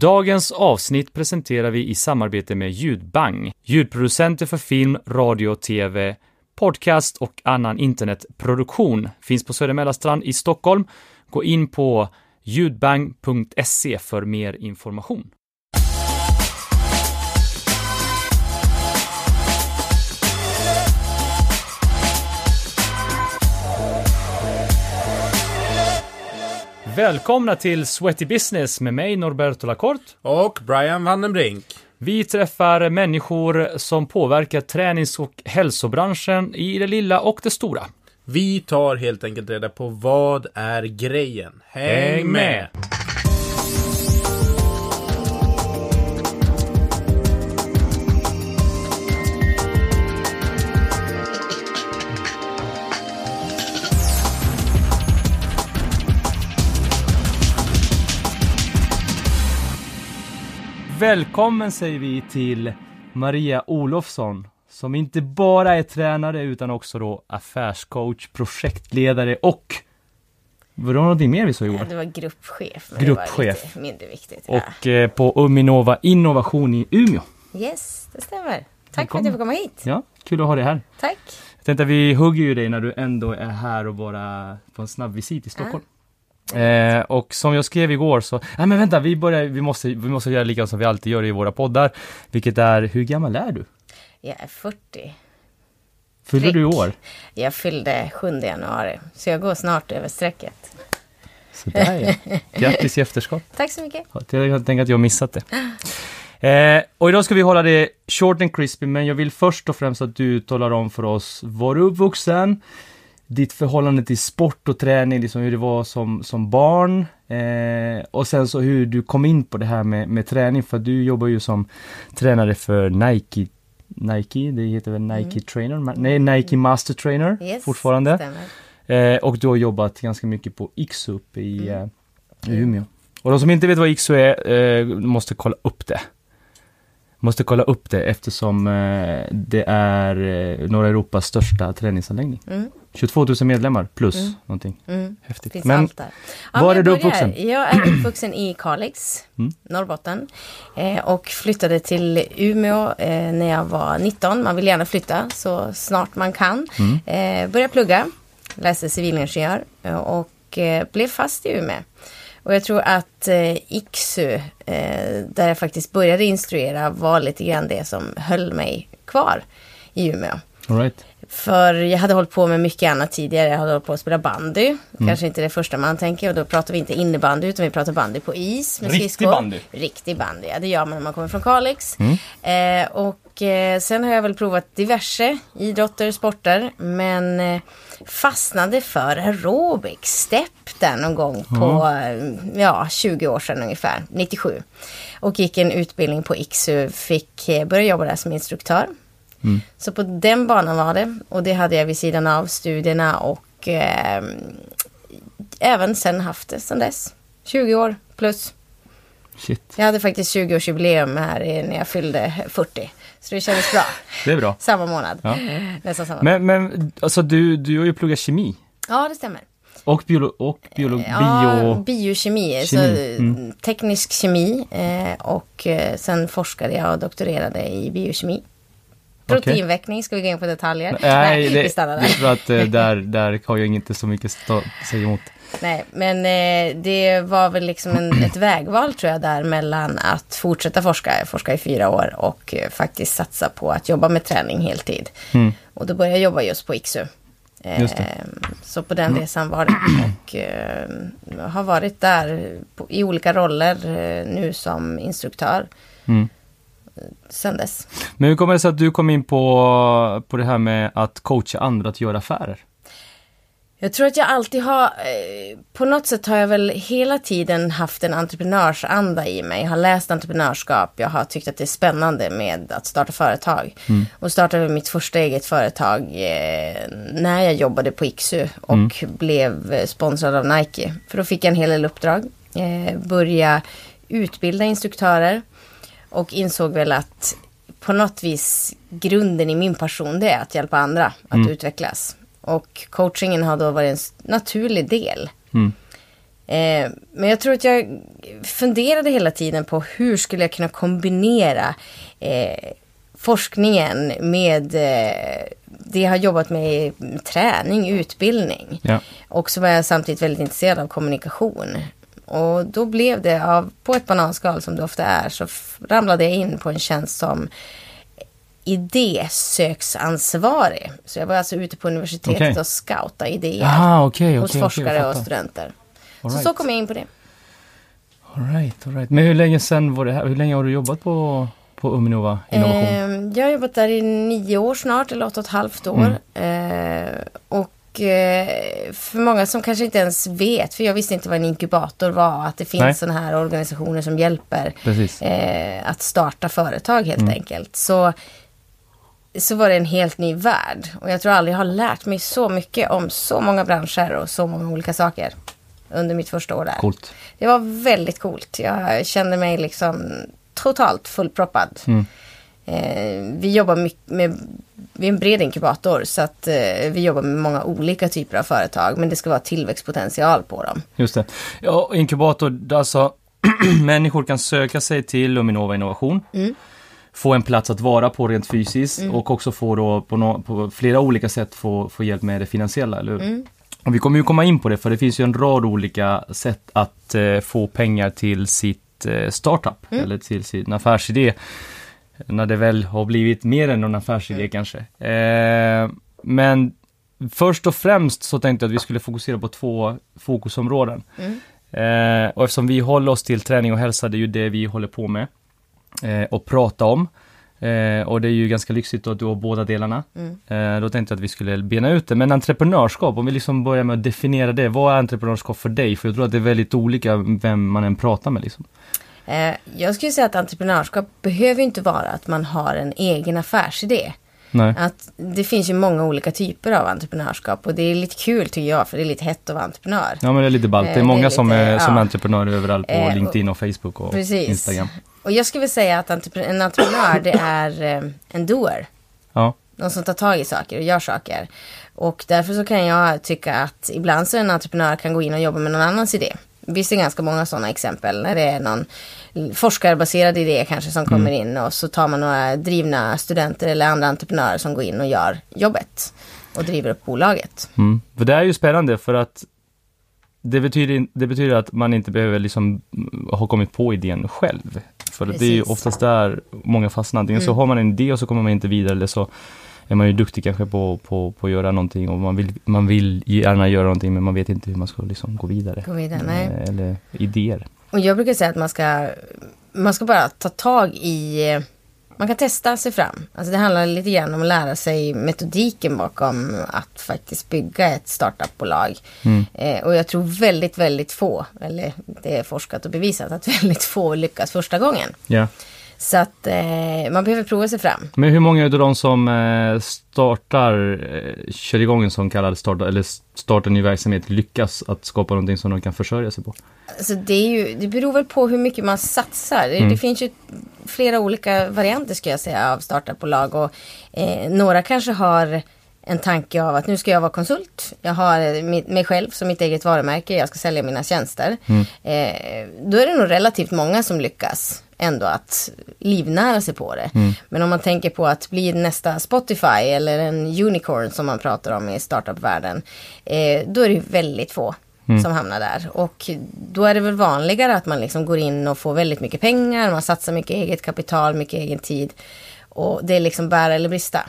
Dagens avsnitt presenterar vi i samarbete med Ljudbang, ljudproducenter för film, radio, tv, podcast och annan internetproduktion. Finns på Söder i Stockholm. Gå in på ljudbang.se för mer information. Välkomna till Sweaty Business med mig Norberto Lacorte. Och Brian Vandenbrink. Vi träffar människor som påverkar tränings och hälsobranschen i det lilla och det stora. Vi tar helt enkelt reda på vad är grejen. Häng, Häng med! med! Välkommen säger vi till Maria Olofsson som inte bara är tränare utan också då affärscoach, projektledare och var det någonting mer vi sa Ja, igår? det var gruppchef. Men Det Gruppchef. var lite mindre viktigt. Ja. Och eh, på Uminova Innovation i Umeå. Yes, det stämmer. Tack för Välkommen. att jag får komma hit. Ja, kul att ha dig här. Tack. Jag tänkte att vi hugger ju dig när du ändå är här och bara på en snabb visit i Stockholm. Eh, och som jag skrev igår så, nej men vänta, vi börjar, vi måste, vi måste göra likadant som vi alltid gör i våra poddar. Vilket är, hur gammal är du? Jag är 40. Fyller du i år? Jag fyllde 7 januari, så jag går snart över strecket. Sådär ja. Grattis i efterskott. Tack så mycket. Jag tänker att jag missat det. Eh, och idag ska vi hålla det short and crispy, men jag vill först och främst att du talar om för oss var du uppvuxen, ditt förhållande till sport och träning, liksom hur det var som, som barn, eh, och sen så hur du kom in på det här med, med träning, för du jobbar ju som tränare för Nike Nike, det heter väl Nike Trainer? Ma- Nej, Nike Master Trainer Yes, fortfarande. Eh, och du har jobbat ganska mycket på Iksu uppe i, eh, i Umeå. Och de som inte vet vad Iksu är, eh, måste kolla upp det. Måste kolla upp det eftersom eh, det är eh, norra Europas största träningsanläggning. Mm, 22 000 medlemmar plus Mm. någonting mm. häftigt. Finns Men allt där. var är jag du uppvuxen? Jag är uppvuxen i Kalix, Mm. Norrbotten. Eh, och flyttade till Umeå eh, när jag var 19. Man vill gärna flytta så snart man kan. Mm. Eh, började plugga, läste civilingenjör och blev fast i Umeå. Och jag tror att eh, IKSU, eh, där jag faktiskt började instruera, var lite grann det som höll mig kvar i Umeå. all right. För jag hade hållit på med mycket annat tidigare. Jag hade hållit på att spela bandy. Mm. Kanske inte det första man tänker. Och då pratar vi inte innebandy utan vi pratar bandy på is. Med Riktig skridskor. bandy? Riktig bandy, ja. Det gör man när man kommer från Kalix. Mm. Eh, och eh, sen har jag väl provat diverse idrotter, sporter. Men eh, fastnade för aerobic step där någon gång på eh, ja, 20 år sedan ungefär. 97. Och gick en utbildning på IKSU. Fick eh, börja jobba där som instruktör. Så på den banan var det. Och det hade jag vid sidan av studierna och eh, även sen haft det sen dess. 20 år plus. Shit, Jag hade faktiskt 20-årsjubileum här i- när jag fyllde 40. Så det kändes bra. det är bra. Samma månad. Ja. Nästan samma. Men, men alltså du, du har ju pluggat kemi ja, det stämmer. och biolo, och biolo, Ja, bio... biokemi. Så mm. teknisk kemi. Eh, och eh, sen forskade jag och doktorerade i biokemi. Proteinväckning, ska vi gå in på detaljer? Nej, det, vi stannar där. jag tror att eh, där, där har jag inte så mycket att säga emot. Nej, men eh, det var väl liksom en, ett vägval tror jag där mellan att fortsätta forska, jag forskade i fyra år och eh, faktiskt satsa på att jobba med träning heltid. Mm. Och då började jag jobba just på IKSU. Eh. Så på den resan var det och eh, har varit där på, i olika roller eh, nu som instruktör Mm. sen dess. Men hur kommer det sig att du kom in på, på det här med att coacha andra att göra affärer? Jag tror att jag alltid har, eh, på något sätt har jag väl hela tiden haft en entreprenörsanda i mig. Jag har läst entreprenörskap, jag har tyckt att det är spännande med att starta företag. Och startade mitt första eget företag eh, när jag jobbade på IKSU och blev eh, sponsrad av Nike. För då fick jag en hel del uppdrag. Eh, börja utbilda instruktörer och insåg väl att på något vis grunden i min passion det är att hjälpa andra att utvecklas. Och coachingen har då varit en naturlig del. Mm. Eh, men jag tror att jag funderade hela tiden på hur skulle jag kunna kombinera eh, forskningen med eh, det jag har jobbat med träning, utbildning. Ja. Och så var jag samtidigt väldigt intresserad av kommunikation. Och då blev det av, på ett bananskal som det ofta är, så ramlade jag in på en tjänst som idésöksansvarig. Så jag var alltså ute på universitetet Okej. och scouta idéer Aha, okej, hos okej, okej, forskare och studenter. All Så right. så kom jag in på det. All right, all right. Men hur länge sen var det här? Hur länge har du jobbat på, på Uminova Innovation? Eh, jag har jobbat där i nio år snart, eller åtta och ett halvt år. Eh, och eh, för många som kanske inte ens vet, för jag visste inte vad en inkubator var, att det finns sådana här organisationer som hjälper eh, att starta företag helt enkelt. Så, så var det en helt ny värld. Och jag tror aldrig jag har lärt mig så mycket om så många branscher och så många olika saker under mitt första år där. Coolt. Det var väldigt coolt. Jag kände mig liksom totalt fullproppad. Mm. Eh, vi jobbar mycket med, vi är en bred inkubator så att eh, vi jobbar med många olika typer av företag. Men det ska vara tillväxtpotential på dem. Just det. Ja, inkubator, alltså människor kan söka sig till Uminova Innovation. Få en plats att vara på rent fysiskt och också få då på, nå- på flera olika sätt få, få hjälp med det finansiella, eller hur? Och vi kommer ju komma in på det, för det finns ju en rad olika sätt att eh, få pengar till sitt eh, startup, eller till sin affärsidé. När det väl har blivit mer än en affärsidé kanske. Eh, men först och främst så tänkte jag att vi skulle fokusera på två fokusområden. Eh, och eftersom vi håller oss till träning och hälsa, det är ju det vi håller på med. Eh, och prata om. Eh, och det är ju ganska lyxigt att du har båda delarna. Eh, då tänkte jag att vi skulle bena ut det. Men entreprenörskap, om vi liksom börjar med att definiera det. Vad är entreprenörskap för dig? För jag tror att det är väldigt olika vem man än pratar med liksom. Eh, jag skulle säga att entreprenörskap behöver inte vara att man har en egen affärsidé. Nej. Att det finns ju många olika typer av entreprenörskap och det är lite kul tycker jag för det är lite hett att vara entreprenör. Ja men det är lite ballt. Det Eh, är det många är som, lite- är, som är ja. entreprenörer överallt på Eh, LinkedIn och Facebook och Precis. Instagram. Och jag skulle vilja säga att en entreprenör det är eh, en doer. Ja, Någon som tar tag i saker och gör saker. Och därför så kan jag tycka att ibland så en entreprenör kan gå in och jobba med någon annans idé. Är det ganska många sådana exempel när det är någon forskarbaserad idé kanske som kommer in och så tar man några drivna studenter eller andra entreprenörer som går in och gör jobbet och driver upp bolaget. mm. för det är ju spännande för att det betyder, det betyder att man inte behöver liksom mm, ha kommit på idén själv. För det är ju Precis. Mm. oftast där många fastnar. Antingen så har man en idé och så kommer man inte vidare eller så är man ju duktig kanske på, på, på att göra någonting och man vill, man vill gärna göra någonting men man vet inte hur man ska liksom gå vidare. Gå vidare. Eh, Eller idéer. Och jag brukar säga att man ska, man ska bara ta tag i, man kan testa sig fram. Alltså det handlar lite grann om att lära sig metodiken bakom att faktiskt bygga ett startupbolag. Eh, och jag tror väldigt, väldigt få, eller det är forskat och bevisat, att väldigt få lyckas första gången. Ja. Så att eh, man behöver prova sig fram. Men hur många av de som eh, startar, eh, kör igång en sån kallad start, eller startar en ny verksamhet, lyckas att skapa någonting som de kan försörja sig på? Alltså det, är ju, det beror väl på hur mycket man satsar. Det, det finns ju flera olika varianter ska jag säga av startupbolag. Och, eh, några kanske har en tanke av att nu ska jag vara konsult. Jag har mi- mig själv som mitt eget varumärke. Jag ska sälja mina tjänster. Eh, då är det nog relativt många som lyckas ändå att livnära sig på det. Men om man tänker på att bli nästa Spotify eller en unicorn som man pratar om i startupvärlden. Eh, då är det väldigt få som hamnar där. Och då är det väl vanligare att man liksom går in och får väldigt mycket pengar, man satsar mycket eget kapital, mycket egen tid. Och det är liksom bära eller brista.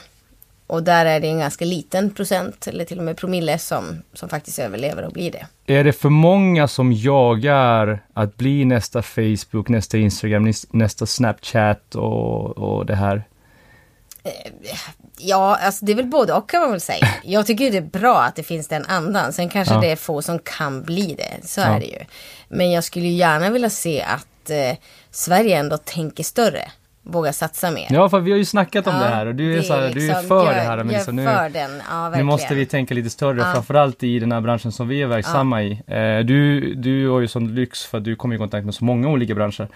Och där är det en ganska liten procent, eller till och med promille, som, som faktiskt överlever och blir det. Är det för många som jagar att bli nästa Facebook, nästa Instagram, näs- nästa Snapchat och, och det här? Ja, alltså det är väl både och kan man väl säga. Jag tycker ju det är bra att det finns den andan. Sen kanske Ja. det är få som kan bli det. Så Ja. är det ju. Men jag skulle ju gärna vilja se att eh, Sverige ändå tänker större. Vågar satsa mer. Ja, för vi har ju snackat om Ja, det här och du är, så här, du är liksom- för jag- det här. Jag Melissa. är Nu, ja nu måste vi tänka lite större, Ja. framförallt i den här branschen som vi är verksamma i. Eh, du, du har ju sån lyx för att du kommer i kontakt med så många olika branscher.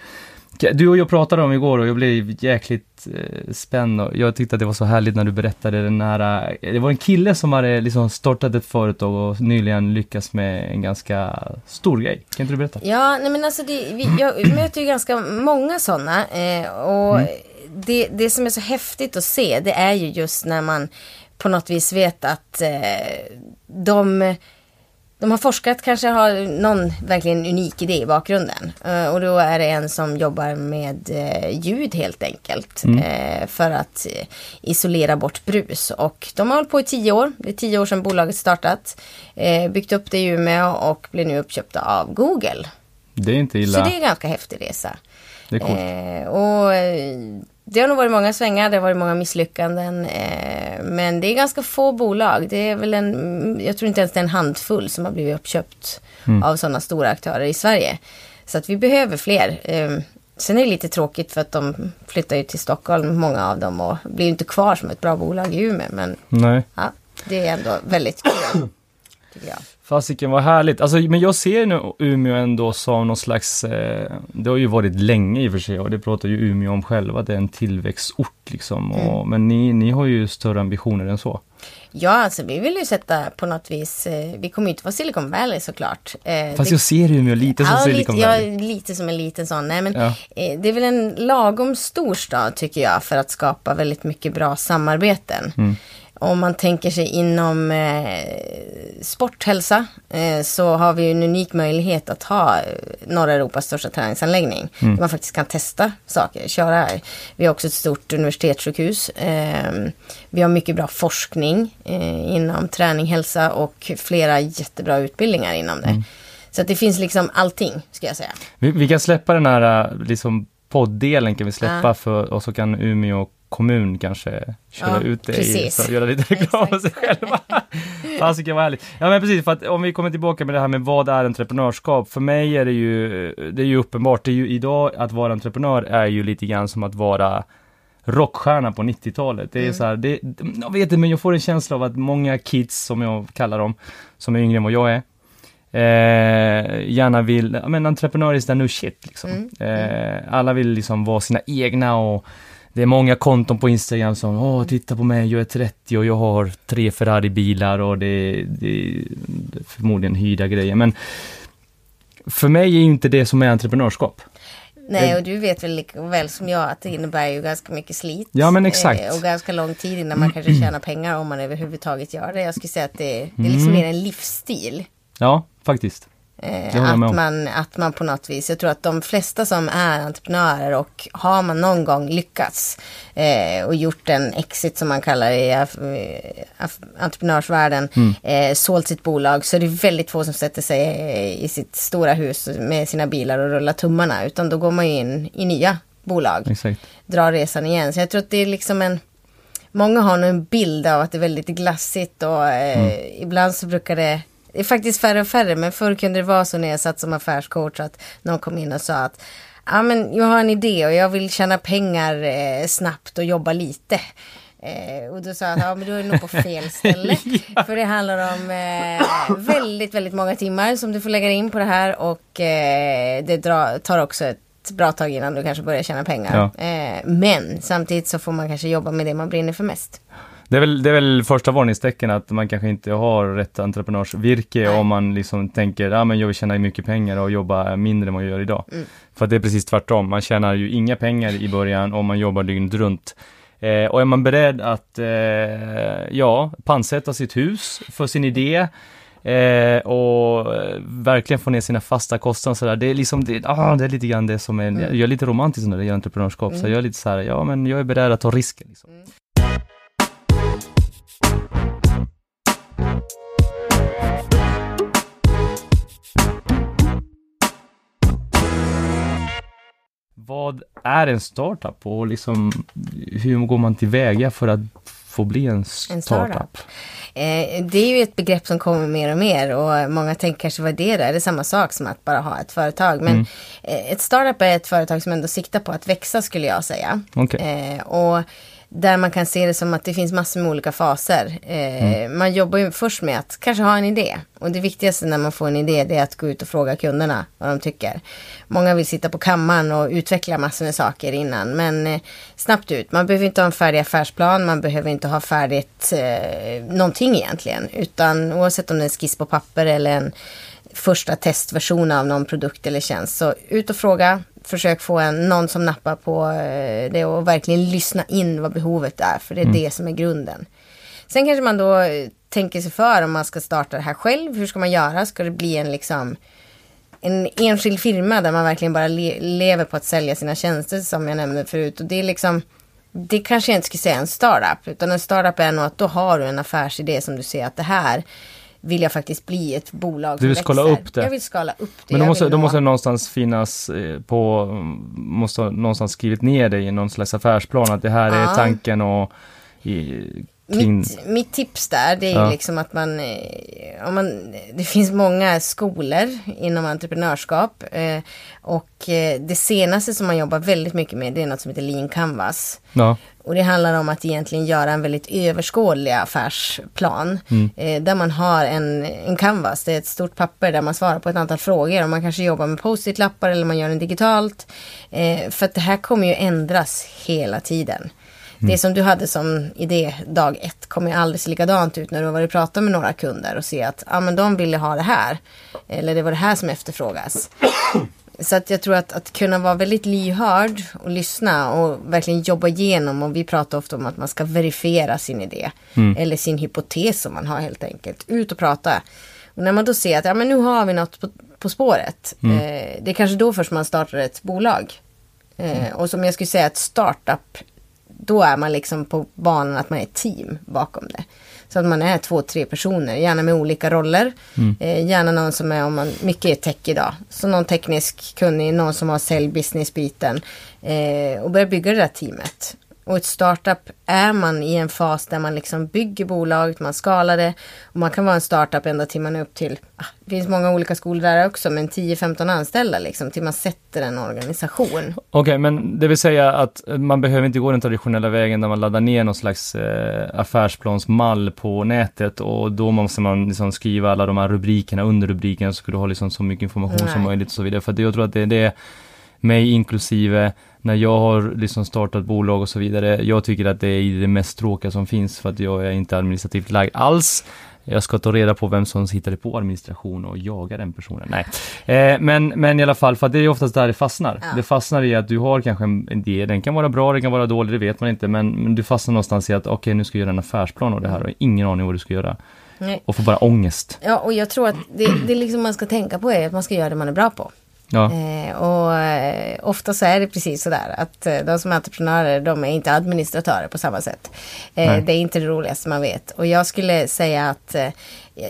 Du och jag pratade om igår och jag blev jäkligt eh, spänd och jag tyckte att det var så härligt när du berättade den här, det var en kille som hade liksom startat ett företag och nyligen lyckats med en ganska stor grej. Kan inte du berätta? Ja, nej men alltså det, vi, jag möter ju ganska många sådana eh, och Mm. det, det som är så häftigt att se det är ju just när man på något vis vet att eh, de de har forskat, kanske har någon verkligen unik idé i bakgrunden. Eh, och då är det en som jobbar med eh, ljud helt enkelt. eh, för att isolera bort brus. Och de har hållit på i tio år. Det är tio år sedan bolaget startat. Byggt upp det i Umeå och blir nu uppköpta av Google. Det är inte Så illa. det är en ganska häftig resa. Det är coolt. Och det har nog varit många svängar, det har varit många misslyckanden. Eh, men det är ganska få bolag. Det är väl en, jag tror inte ens det är en handfull som har blivit uppköpt Mm. av sådana stora aktörer i Sverige. Så att vi behöver fler. Eh, sen är det lite tråkigt för att de flyttar ju till Stockholm, många av dem, och blir inte kvar som ett bra bolag i Umeå. Men Nej. ja, det är ändå väldigt kul, tycker jag. Fasiken vad härligt. Alltså, men jag ser nu Umeå ändå som någon slags, eh, det har ju varit länge i och för sig och det pratar ju Umeå om själva, det är en tillväxtort liksom. Och, Men ni, ni har ju större ambitioner än så. Ja, alltså vi vill ju sätta på något vis, eh, vi kommer ju inte vara Silicon Valley såklart. Eh, Fast det- jag ser Umeå lite som ja, Silicon lite, Valley. ja, lite som en liten sån. Nej, men Ja. eh, det är väl en lagom stor stad tycker jag för att skapa väldigt mycket bra samarbeten. Mm. Om man tänker sig inom eh, sporthälsa eh, så har vi en unik möjlighet att ha eh, norra Europas största träningsanläggning. Mm. Där man faktiskt kan testa saker, köra. Vi har också ett stort universitetssjukhus. Eh, vi har mycket bra forskning eh, inom träning, hälsa och flera jättebra utbildningar inom Mm. det. Så att det finns liksom allting, ska jag säga. Vi, vi kan släppa den här eh, liksom podddelen kan vi släppa Ja. för, och så kan Umeå kommun kanske köra Ja, ut det i, precis. att göra lite reklam för sig själva. Fasiken vad härligt. Ja men precis, för att om vi kommer tillbaka med det här med vad är entreprenörskap? För mig är det ju, det är ju uppenbart, det är ju idag att vara entreprenör är ju lite grann som att vara rockstjärna på 90-talet. Det är så här, det, jag vet inte men jag får en känsla av att många kids, som jag kallar dem, som är yngre än vad jag är, eh, gärna vill, men entreprenör is the new shit liksom. Eh, alla vill liksom vara sina egna och det är många konton på Instagram som, åh titta på mig, jag är 30 och jag har tre Ferrari-bilar och det, det är förmodligen hyrda grejer. Men för mig är ju inte det som är entreprenörskap. Nej, och du vet väl lika väl som jag att det innebär ju ganska mycket slit. Ja, men exakt. Eh, och ganska lång tid innan man kanske tjänar pengar om man överhuvudtaget gör det. Jag skulle säga att det, det är liksom mer en livsstil. Ja, faktiskt. Eh, att, man, att man på något vis, jag tror att de flesta som är entreprenörer och har man någon gång lyckats eh, och gjort en exit som man kallar det i eh, entreprenörsvärlden, Mm. eh, sålt sitt bolag så är det väldigt få som sätter sig i sitt stora hus med sina bilar och rullar tummarna utan då går man in i nya bolag, Exakt. drar resan igen. Så jag tror att det är liksom en Många har nog en bild av att det är väldigt glassigt och eh, Mm. ibland så brukar det det är faktiskt färre och färre, men förr kunde det vara så när jag satt som affärscoach att någon kom in och sa att ja, men jag har en idé och jag vill tjäna pengar eh, snabbt och jobba lite. Eh, och då sa jag att ja, men då är det nog på fel ställe. För det handlar om eh, väldigt, väldigt många timmar som du får lägga in på det här och eh, det dra, tar också ett bra tag innan du kanske börjar tjäna pengar. Ja. Eh, men samtidigt så får man kanske jobba med det man brinner för mest. Det är, väl, det är väl första varningstecken att man kanske inte har rätt entreprenörsvirke om man liksom tänker, ja men jag vill tjäna mycket pengar och jobba mindre än vad jag gör idag. Mm. För att det är precis tvärtom, man tjänar ju inga pengar i början om man jobbar dygnet runt. Eh, och är man beredd att, eh, ja, pantsätta sitt hus för sin idé, Eh, och eh, verkligen få ner sina fasta kostnader sådär. Det är liksom, det, ah, det är lite grann det som är, jag är lite romantisk när det gäller entreprenörskap. Så jag är lite så här, ja men jag är beredd att ta risken. Liksom. Vad är en startup och liksom hur går man tillväga för att få bli en startup? En startup. Eh, det är ju ett begrepp som kommer mer och mer och många tänker kanske vad det är. Det är samma sak som att bara ha ett företag. Men Mm. eh, ett startup är ett företag som ändå siktar på att växa skulle jag säga. Okej. Eh, och där man kan se det som att det finns massor med olika faser. Eh, Man jobbar ju först med att kanske ha en idé. Och det viktigaste när man får en idé det är att gå ut och fråga kunderna vad de tycker. Många vill sitta på kammaren och utveckla massor med saker innan. Men eh, snabbt ut. Man behöver inte ha en färdig affärsplan. Man behöver inte ha färdigt eh, någonting egentligen. Utan oavsett om det är en skiss på papper eller en första testversion av någon produkt eller tjänst. Så ut och fråga, försök få en, någon som nappar på eh, det och verkligen lyssna in vad behovet är. För det är det som är grunden. Sen kanske man då eh, tänker sig för om man ska starta det här själv. Hur ska man göra? Ska det bli en liksom en enskild firma där man verkligen bara le lever på att sälja sina tjänster som jag nämnde förut. Och det är liksom det kanske jag inte skulle säga en startup. Utan en startup är nog att då har du en affärsidé som du ser att det här vill jag faktiskt bli ett bolag Du vill skala upp det. Jag vill skala upp det. Men då måste, då måste det någonstans finnas eh, på, måste någonstans skrivit ner det i någon slags affärsplan att det här är Ja. tanken och i, kring, Mitt, mitt tips där det är Ja. liksom att man, eh, om man, det finns många skolor inom entreprenörskap eh, och det senaste som man jobbar väldigt mycket med det är något som heter Lean Canvas. ja, Och det handlar om att egentligen göra en väldigt överskådlig affärsplan. Eh, där man har en, en canvas, det är ett stort papper där man svarar på ett antal frågor. Och man kanske jobbar med post-it-lappar eller man gör den digitalt. Eh, för att det här kommer ju ändras hela tiden. Det som du hade som idé dag ett kommer ju aldrig se likadant ut när du har varit och pratat med några kunder och se att ah, men de ville ha det här. Eller det var det här som efterfrågas. Så att jag tror att, att kunna vara väldigt lyhörd och lyssna och verkligen jobba igenom. Och vi pratar ofta om att man ska verifiera sin idé. Eller sin hypotes som man har helt enkelt. Ut och prata. Och när man då ser att ja, men nu har vi något på, på spåret. Eh, det är kanske då först man startar ett bolag. Eh, och som jag skulle säga ett startup. Då är man liksom på banan att man är ett team bakom det. Så att man är två, tre personer, gärna med olika roller. Eh, gärna någon som är, om man, mycket är tech idag. Så någon teknisk kunnig, någon som har sälj business-biten. Eh, och börja bygga det där teamet. Och ett startup är man i en fas där man liksom bygger bolaget, man skalar det. Och man kan vara en startup ända till man är upp till, ah, det finns många olika skolor där också, men 10-15 anställda liksom, till man sätter en organisation. Okej, men det vill säga att man behöver inte gå den traditionella vägen där man laddar ner någon slags eh, affärsplansmall på nätet och då måste man liksom skriva alla de här rubrikerna under rubriken så ska du ha liksom så mycket information som Nej. möjligt och så vidare. För jag tror att det är det, mig inklusive, när jag har liksom startat bolag och så vidare, jag tycker att det är det mest tråkiga som finns för att jag är inte administrativt lagd alls. Jag ska ta reda på vem som hittade på administration och jaga den personen. Nej, eh, men, men i alla fall, för det är oftast där det fastnar. Ja. Det fastnar i att du har kanske en idé, den kan vara bra, den kan vara dålig, det vet man inte, men, men du fastnar någonstans i att okej, nu ska jag göra en affärsplan och det här och ingen aning vad du ska göra. Nej. Och får bara ångest. Ja, och jag tror att det, det liksom man ska tänka på är att man ska göra det man är bra på. Ja, Eh, och eh, ofta så är det precis sådär att eh, de som är entreprenörer de är inte administratörer på samma sätt. Eh, det är inte det roligaste man vet. Och jag skulle säga att, eh,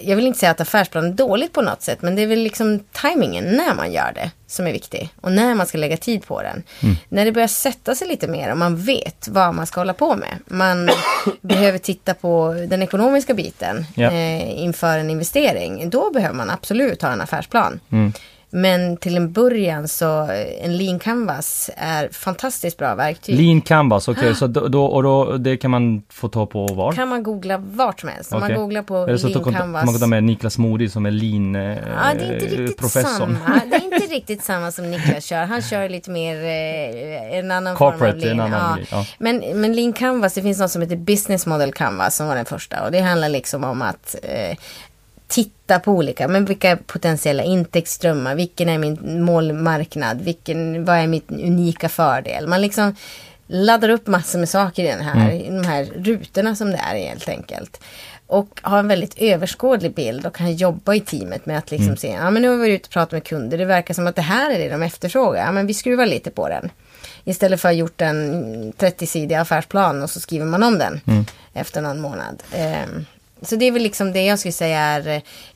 jag vill inte säga att affärsplan är dåligt på något sätt, men det är väl liksom tajmingen när man gör det som är viktig. Och när man ska lägga tid på den. När det börjar sätta sig lite mer och man vet vad man ska hålla på med. Man behöver titta på den ekonomiska biten Ja. eh, inför en investering. Då behöver man absolut ha en affärsplan. Mm. Men till en början så eh, en lean canvas är fantastiskt bra verktyg. Lean Canvas, okej, så då, och då, det kan man få ta på var? kan man googla vart som helst. Om Okej. man googlar på det så lean kan canvas. man kan ta med Niklas Modig som är lean eh, Ja, det är inte riktigt professorn? samma. Det är inte riktigt samma som Niklas kör. Han kör lite mer eh, en annan form av Corporate, lean. en annan ja. ja. Men, men lean canvas, det finns något som heter business model canvas som var den första. Och det handlar liksom om att eh, titta på olika, men vilka potentiella intäktsströmmar, vilken är min målmarknad, vilken, vad är mitt unika fördel. Man liksom laddar upp massor med saker i den här, i de här rutorna som det är helt enkelt. Och har en väldigt överskådlig bild och kan jobba i teamet med att liksom se, ja men nu har vi varit ute och pratat med kunder, det verkar som att det här är det de efterfrågar, ja men vi skruvar lite på den. Istället för att ha gjort en 30-sidig affärsplan och så skriver man om den efter någon månad. Ehm, så det är väl liksom det jag skulle säga är,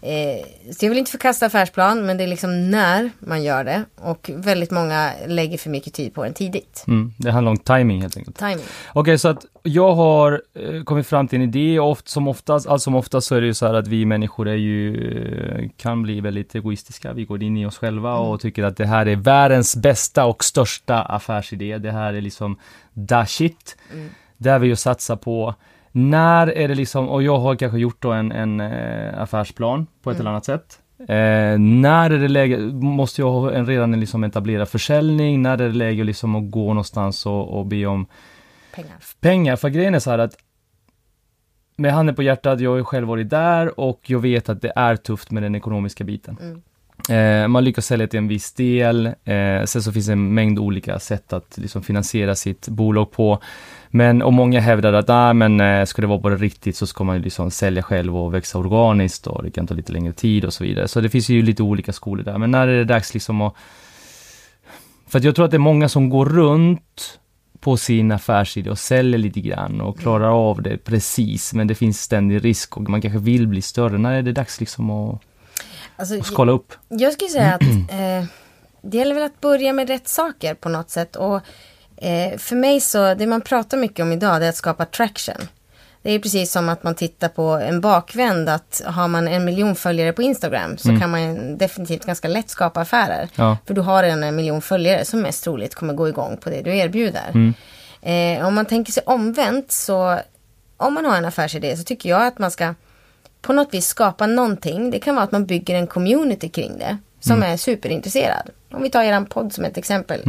eh, så jag vill inte förkasta affärsplan, men det är liksom när man gör det. Och väldigt många lägger för mycket tid på den tidigt. Mm, det handlar om timing helt enkelt. Timing. Okej, så att jag har eh, kommit fram till en idé oft, som oftast, allt som oftast så är det ju så här att vi människor är ju, eh, kan bli väldigt egoistiska. Vi går in i oss själva och tycker att det här är världens bästa och största affärsidé. Det här är liksom da shit. där vi ju satsar på när är det liksom, och jag har kanske gjort då en, en eh, affärsplan på ett Mm. eller annat sätt. Eh, när är det läge, måste jag ha en redan liksom etablerad försäljning? När är det läge liksom att gå någonstans och, och be om Pengar. pengar? För grejen är så här att med handen på hjärtat, jag har ju själv varit där och jag vet att det är tufft med den ekonomiska biten. Mm. Eh, man lyckas sälja till en viss del, eh, sen så finns det en mängd olika sätt att liksom finansiera sitt bolag på. Men, och många hävdar att, ah, men eh, ska det vara på det riktigt så ska man ju liksom sälja själv och växa organiskt och det kan ta lite längre tid och så vidare. Så det finns ju lite olika skolor där. Men när är det dags liksom att... För att jag tror att det är många som går runt på sin affärsidé och säljer lite grann och klarar av det precis, men det finns ständig risk och man kanske vill bli större. När är det dags liksom att, Alltså, att skala upp? Jag skulle säga att eh, det gäller väl att börja med rätt saker på något sätt. Och eh, för mig så, det man pratar mycket om idag det är att skapa traction. Det är precis som att man tittar på en bakvänd, att har man en miljon följare på Instagram så kan man definitivt ganska lätt skapa affärer. Ja. För du har en miljon följare som mest troligt kommer gå igång på det du erbjuder. Eh, om man tänker sig omvänt så, om man har en affärsidé så tycker jag att man ska på något vis skapa någonting. Det kan vara att man bygger en community kring det som är superintresserad. Om vi tar eran podd som ett exempel.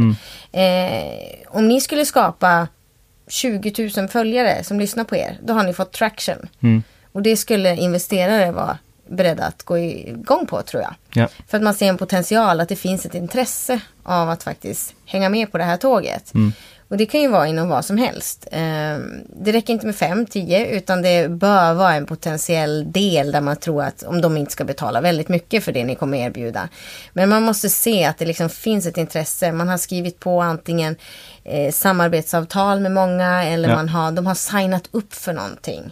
Eh, om ni skulle skapa 20 000 följare som lyssnar på er, då har ni fått traction. Mm. Och det skulle investerare vara beredda att gå igång på tror jag. Ja. För att man ser en potential, att det finns ett intresse av att faktiskt hänga med på det här tåget. Och det kan ju vara inom vad som helst. Eh, det räcker inte med 5, 10 utan det bör vara en potentiell del där man tror att om de inte ska betala väldigt mycket för det ni kommer erbjuda. Men man måste se att det liksom finns ett intresse. Man har skrivit på antingen eh, samarbetsavtal med många eller Ja. man har, de har signat upp för någonting.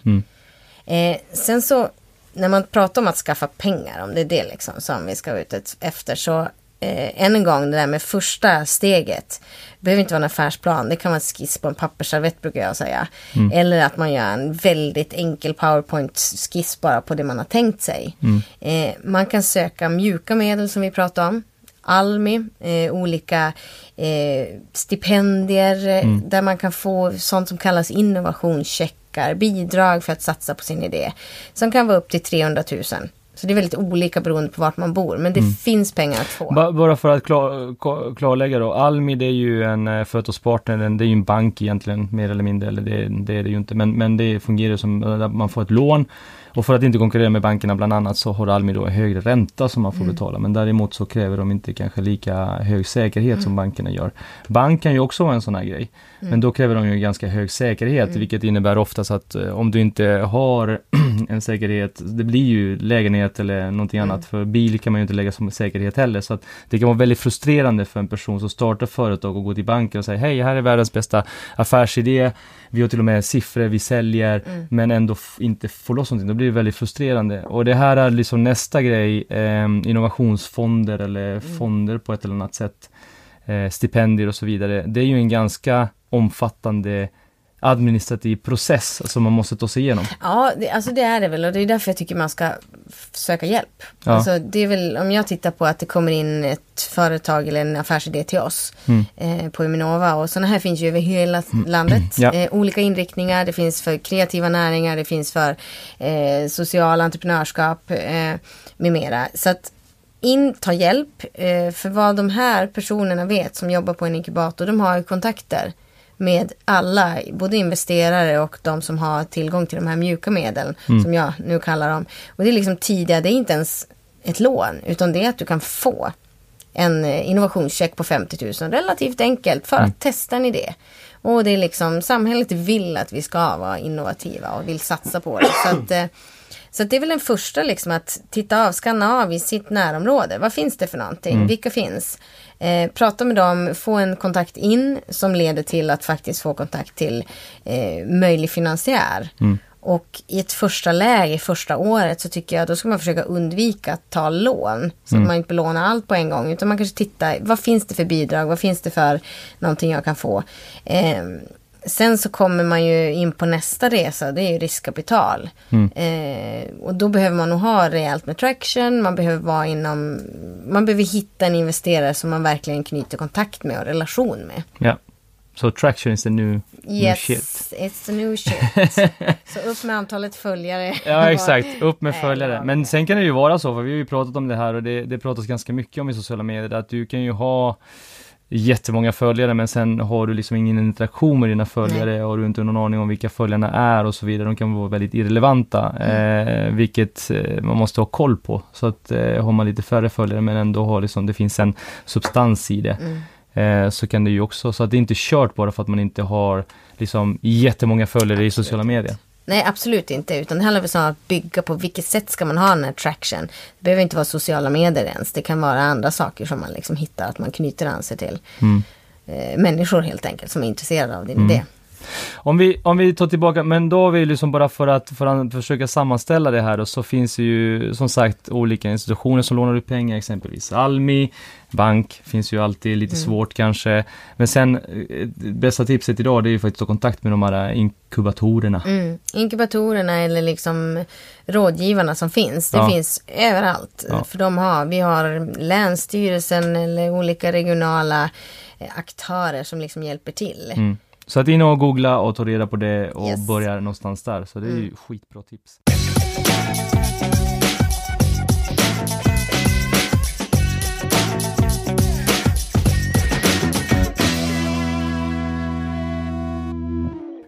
Eh, sen så när man pratar om att skaffa pengar, om det är det liksom som vi ska ut efter, så eh, än en gång det där med första steget. Behöver inte vara en affärsplan, det kan vara en skiss på en pappersservett brukar jag säga. Eller att man gör en väldigt enkel powerpoint-skiss bara på det man har tänkt sig. Eh, man kan söka mjuka medel som vi pratade om. Almi, eh, olika eh, stipendier eh, där man kan få sånt som kallas innovationscheckar, bidrag för att satsa på sin idé. Som kan vara upp till 300 000. Så det är väldigt olika beroende på vart man bor, men det finns pengar att få. Ba- Bara för att klar, klarlägga då, Almi det är ju en eh, företagspartner, det är ju en bank egentligen mer eller mindre, eller det, det är det ju inte, men, men det fungerar som eh, att man får ett lån och för att inte konkurrera med bankerna bland annat så har Almi då högre ränta som man får betala, men däremot så kräver de inte kanske lika hög säkerhet som bankerna gör. Bank kan ju också vara en sån här grej, men då kräver de ju ganska hög säkerhet, vilket innebär oftast att eh, om du inte har en säkerhet, det blir ju lägenhet eller någonting annat, för bil kan man ju inte lägga som säkerhet heller, så att det kan vara väldigt frustrerande för en person som startar företag och går till banken och säger hej, här är världens bästa affärsidé, vi har till och med siffror, vi säljer, men ändå inte får loss någonting, då blir det väldigt frustrerande. Och det här är liksom nästa grej, eh, innovationsfonder eller fonder på ett eller annat sätt, eh, stipendier och så vidare. Det är ju en ganska omfattande administrativ process som man måste ta sig igenom. Ja, det, alltså det är det väl och det är därför jag tycker man ska söka hjälp. Ja. Alltså det är väl om jag tittar på att det kommer in ett företag eller en affärsidé till oss eh, på Uminova och sådana här finns ju över hela landet. Ja. Eh, olika inriktningar, det finns för kreativa näringar, det finns för eh, social entreprenörskap eh, med mera. Så att in, ta hjälp, eh, för vad de här personerna vet som jobbar på en inkubator, de har ju kontakter med alla, både investerare och de som har tillgång till de här mjuka medlen, som jag nu kallar dem. Och det är liksom tidiga, det är inte ens ett lån, utan det är att du kan få en eh, innovationscheck på 50 000, relativt enkelt, för att testa en idé. Och det är liksom, samhället vill att vi ska vara innovativa och vill satsa på det. Så att, eh, så det är väl den första liksom att titta av, skanna av i sitt närområde. Vad finns det för någonting? Vilka finns? Eh, prata med dem, få en kontakt in som leder till att faktiskt få kontakt till eh, möjlig finansiär. Och i ett första läge, första året, så tycker jag då ska man försöka undvika att ta lån. Så att man inte belånar allt på en gång. Utan man kanske tittar, vad finns det för bidrag? Vad finns det för någonting jag kan få? Eh, sen så kommer man ju in på nästa resa, det är ju riskkapital. Eh, och då behöver man nog ha rejält med traction, man behöver vara inom, man behöver hitta en investerare som man verkligen knyter kontakt med och relation med. Ja. So traction is the new, new Yes, shit. it's the new shit. Så upp med antalet följare. Ja exakt, upp med följare. ja, Men sen kan det ju vara så, för vi har ju pratat om det här och det, det pratas ganska mycket om i sociala medier, att du kan ju ha jättemånga följare men sen har du liksom ingen interaktion med dina följare och du har inte någon aning om vilka följarna är och så vidare. De kan vara väldigt irrelevanta, eh, vilket eh, man måste ha koll på. Så att eh, har man lite färre följare men ändå har liksom, det finns en substans i det. Mm. Eh, så kan det ju också, så att det är inte kört bara för att man inte har liksom jättemånga följare i sociala medier. Nej, absolut inte. Utan det handlar väl snarare om att bygga på vilket sätt ska man ha den här traction. Det behöver inte vara sociala medier ens. Det kan vara andra saker som man liksom hittar, att man knyter an sig till. Mm. Eh, människor helt enkelt som är intresserade av din idé. Om vi, om vi tar tillbaka, men då har vi liksom bara för att, för att försöka sammanställa det här och så finns det ju som sagt olika institutioner som lånar ut pengar, exempelvis Almi, bank, finns ju alltid lite svårt kanske. Men sen, eh, bästa tipset idag det är ju faktiskt att ta kontakt med de här inkubatorerna. Mm. Inkubatorerna eller liksom rådgivarna som finns. Det Ja. finns överallt. Ja. För de har, vi har Länsstyrelsen eller olika regionala eh, aktörer som liksom hjälper till. Mm. Så att in och googla och ta reda på det och Yes. börja någonstans där. Så det är ju Mm. skitbra tips.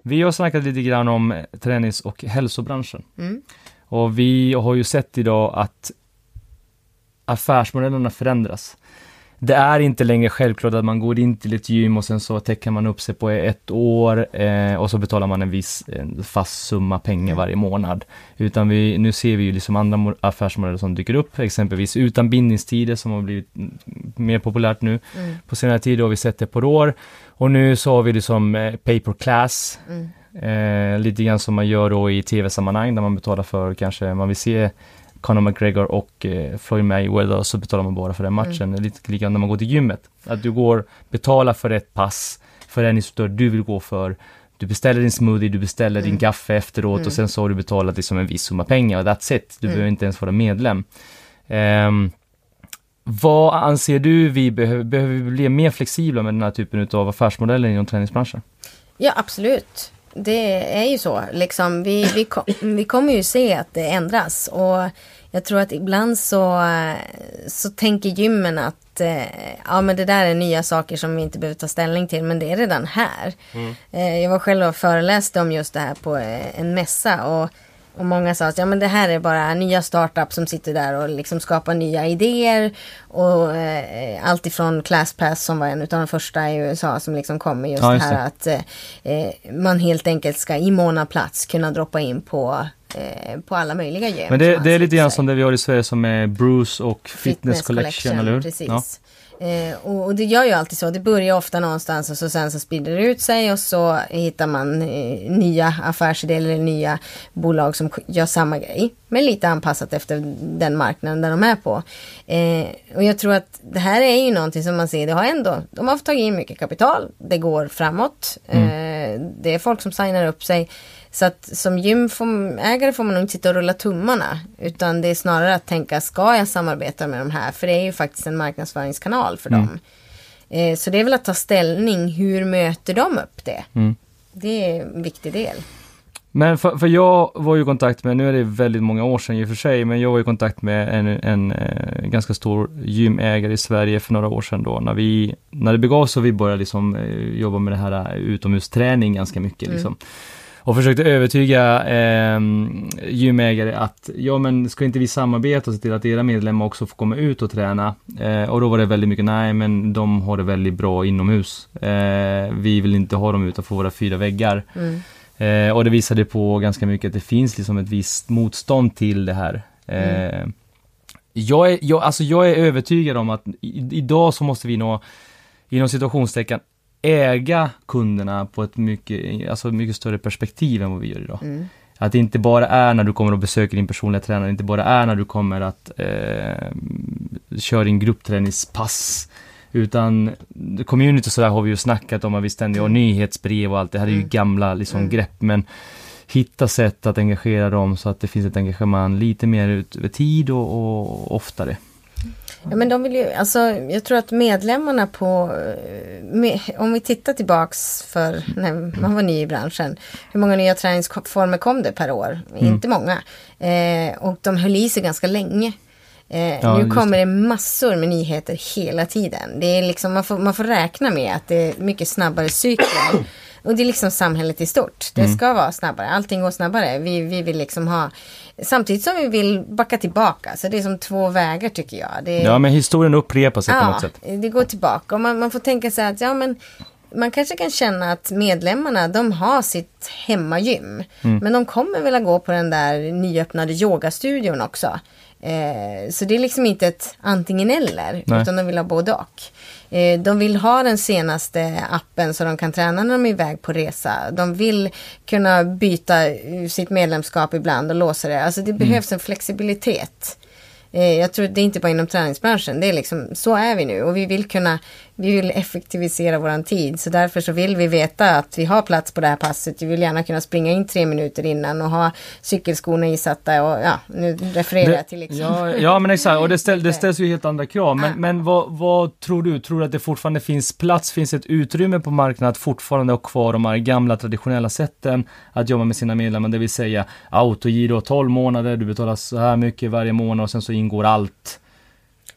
Vi har snackat lite grann om tränings och hälsobranschen. Mm. Och vi har ju sett idag att affärsmodellerna förändras. Det är inte längre självklart att man går in till ett gym och sen så täcker man upp sig på ett år eh, och så betalar man en viss en fast summa pengar varje månad. Utan vi, nu ser vi ju liksom andra mo- affärsmodeller som dyker upp, exempelvis utan bindningstider som har blivit mm, mer populärt nu. Mm. På senare tid har vi sett det på år och nu så har vi det som eh, pay per class. Mm. Eh, lite grann som man gör då i tv-sammanhang där man betalar för kanske, man vill se Conor McGregor och eh, Floyd Mayweather så betalar man bara för den matchen. Lite likadant när man går till gymmet. Att du går, betalar för ett pass, för den instruktör du vill gå för. Du beställer din smoothie, du beställer din kaffe efteråt och sen så har du betalat liksom en viss summa pengar och that's it. Du behöver inte ens vara medlem. Ehm, vad anser du vi behöver, behöver vi bli mer flexibla med den här typen av affärsmodeller inom träningsbranschen? Ja, absolut. Det är ju så. Liksom, vi, vi, kom, vi kommer ju se att det ändras. Och jag tror att ibland så, så tänker gymmen att eh, ja, men det där är nya saker som vi inte behöver ta ställning till. Men det är redan här. Eh, jag var själv och föreläste om just det här på eh, en mässa. Och, och många sa att ja, men det här är bara nya startups som sitter där och liksom skapar nya idéer. Och eh, allt ifrån ClassPass som var en av de första i USA som liksom kom med just Ja, det just här det. att eh, eh, man helt enkelt ska i månadsplats kunna droppa in på, eh, på alla möjliga gym. Men det, det är lite grann som det vi har i Sverige som är Bruce och Fitness, Collection, eller hur? Precis. Ja. Eh, och, och det gör ju alltid så. Det börjar ofta någonstans och så sen så sprider det ut sig och så hittar man eh, nya affärsidéer eller nya bolag som gör samma grej. Men lite anpassat efter den marknaden där de är på. Eh, och jag tror att det här är ju någonting som man ser, det har ändå, de har tagit in mycket kapital. Det går framåt. Mm. Eh, det är folk som signar upp sig. Så att som gymägare får man nog inte sitta och rulla tummarna. Utan det är snarare att tänka, ska jag samarbeta med de här? För det är ju faktiskt en marknadsföringskanal för dem. Eh, så det är väl att ta ställning, hur möter de upp det? Mm. Det är en viktig del. Men för, för jag var ju i kontakt med, nu är det väldigt många år sedan i och för sig, men jag var i kontakt med en, en eh, ganska stor gymägare i Sverige för några år sedan då, när vi, när det begav sig och vi började liksom eh, jobba med det här eh, utomhusträning ganska mycket liksom. Och försökte övertyga eh, gymägare att, ja men ska inte vi samarbeta och se till att era medlemmar också får komma ut och träna? Eh, och då var det väldigt mycket, nej men de har det väldigt bra inomhus. Eh, vi vill inte ha dem utanför våra fyra väggar. Mm. Eh, och det visade på ganska mycket att det finns liksom ett visst motstånd till det här. Eh, jag, är, jag, alltså jag är övertygad om att i, idag så måste vi nå, inom situationstecken, äga kunderna på ett mycket, alltså mycket större perspektiv än vad vi gör idag. Mm. Att det inte bara är när du kommer och besöker din personliga tränare, inte bara är när du kommer att eh, köra din gruppträningspass. Utan community och sådär har vi ju snackat om att vi ständigt har nyhetsbrev och allt det här är ju gamla liksom grepp men hitta sätt att engagera dem så att det finns ett engagemang lite mer ut över tid och, och oftare. Ja, men de vill ju, alltså, jag tror att medlemmarna på, eh, med, om vi tittar tillbaks för när man var ny i branschen, hur många nya träningsformer kom det per år? Mm. Inte många. Eh, och de höll i sig ganska länge. Eh, Ja, nu kommer det massor med nyheter hela tiden. Det är liksom, man, får, man får räkna med att det är mycket snabbare cykler. Och det är liksom samhället i stort. Det Mm. ska vara snabbare. Allting går snabbare. Vi, vi vill liksom ha Samtidigt som vi vill backa tillbaka. Så det är som två vägar tycker jag. Är, Ja, men historien upprepar sig på något ja, sätt. det går tillbaka. Och man, man får tänka sig att ja, men man kanske kan känna att medlemmarna de har sitt hemmagym. Mm. Men de kommer vilja gå på den där nyöppnade yogastudion också. Eh, så det är liksom inte ett antingen eller. Nej. Utan de vill ha både och. Eh, de vill ha den senaste appen så de kan träna när de är iväg på resa. De vill kunna byta eh, sitt medlemskap ibland och låsa det. Alltså det behövs en flexibilitet. Eh, Jag tror det är inte bara inom träningsbranschen. Det är liksom, så är vi nu och vi vill kunna, vi vill effektivisera våran tid. Så därför så vill vi veta att vi har plats på det här passet. Vi vill gärna kunna springa in tre minuter innan och ha cykelskorna isatta och ja, nu refererar jag till liksom. ja, ja, men exakt. Och det, ställ, det ställs ju helt andra krav. Men, men vad, vad tror du? Tror du att det fortfarande finns plats, finns ett utrymme på marknaden att fortfarande ha kvar de här gamla traditionella sätten att jobba med sina medlemmar? Det vill säga autogiro 12 månader, du betalar så här mycket varje månad och sen så ingår allt.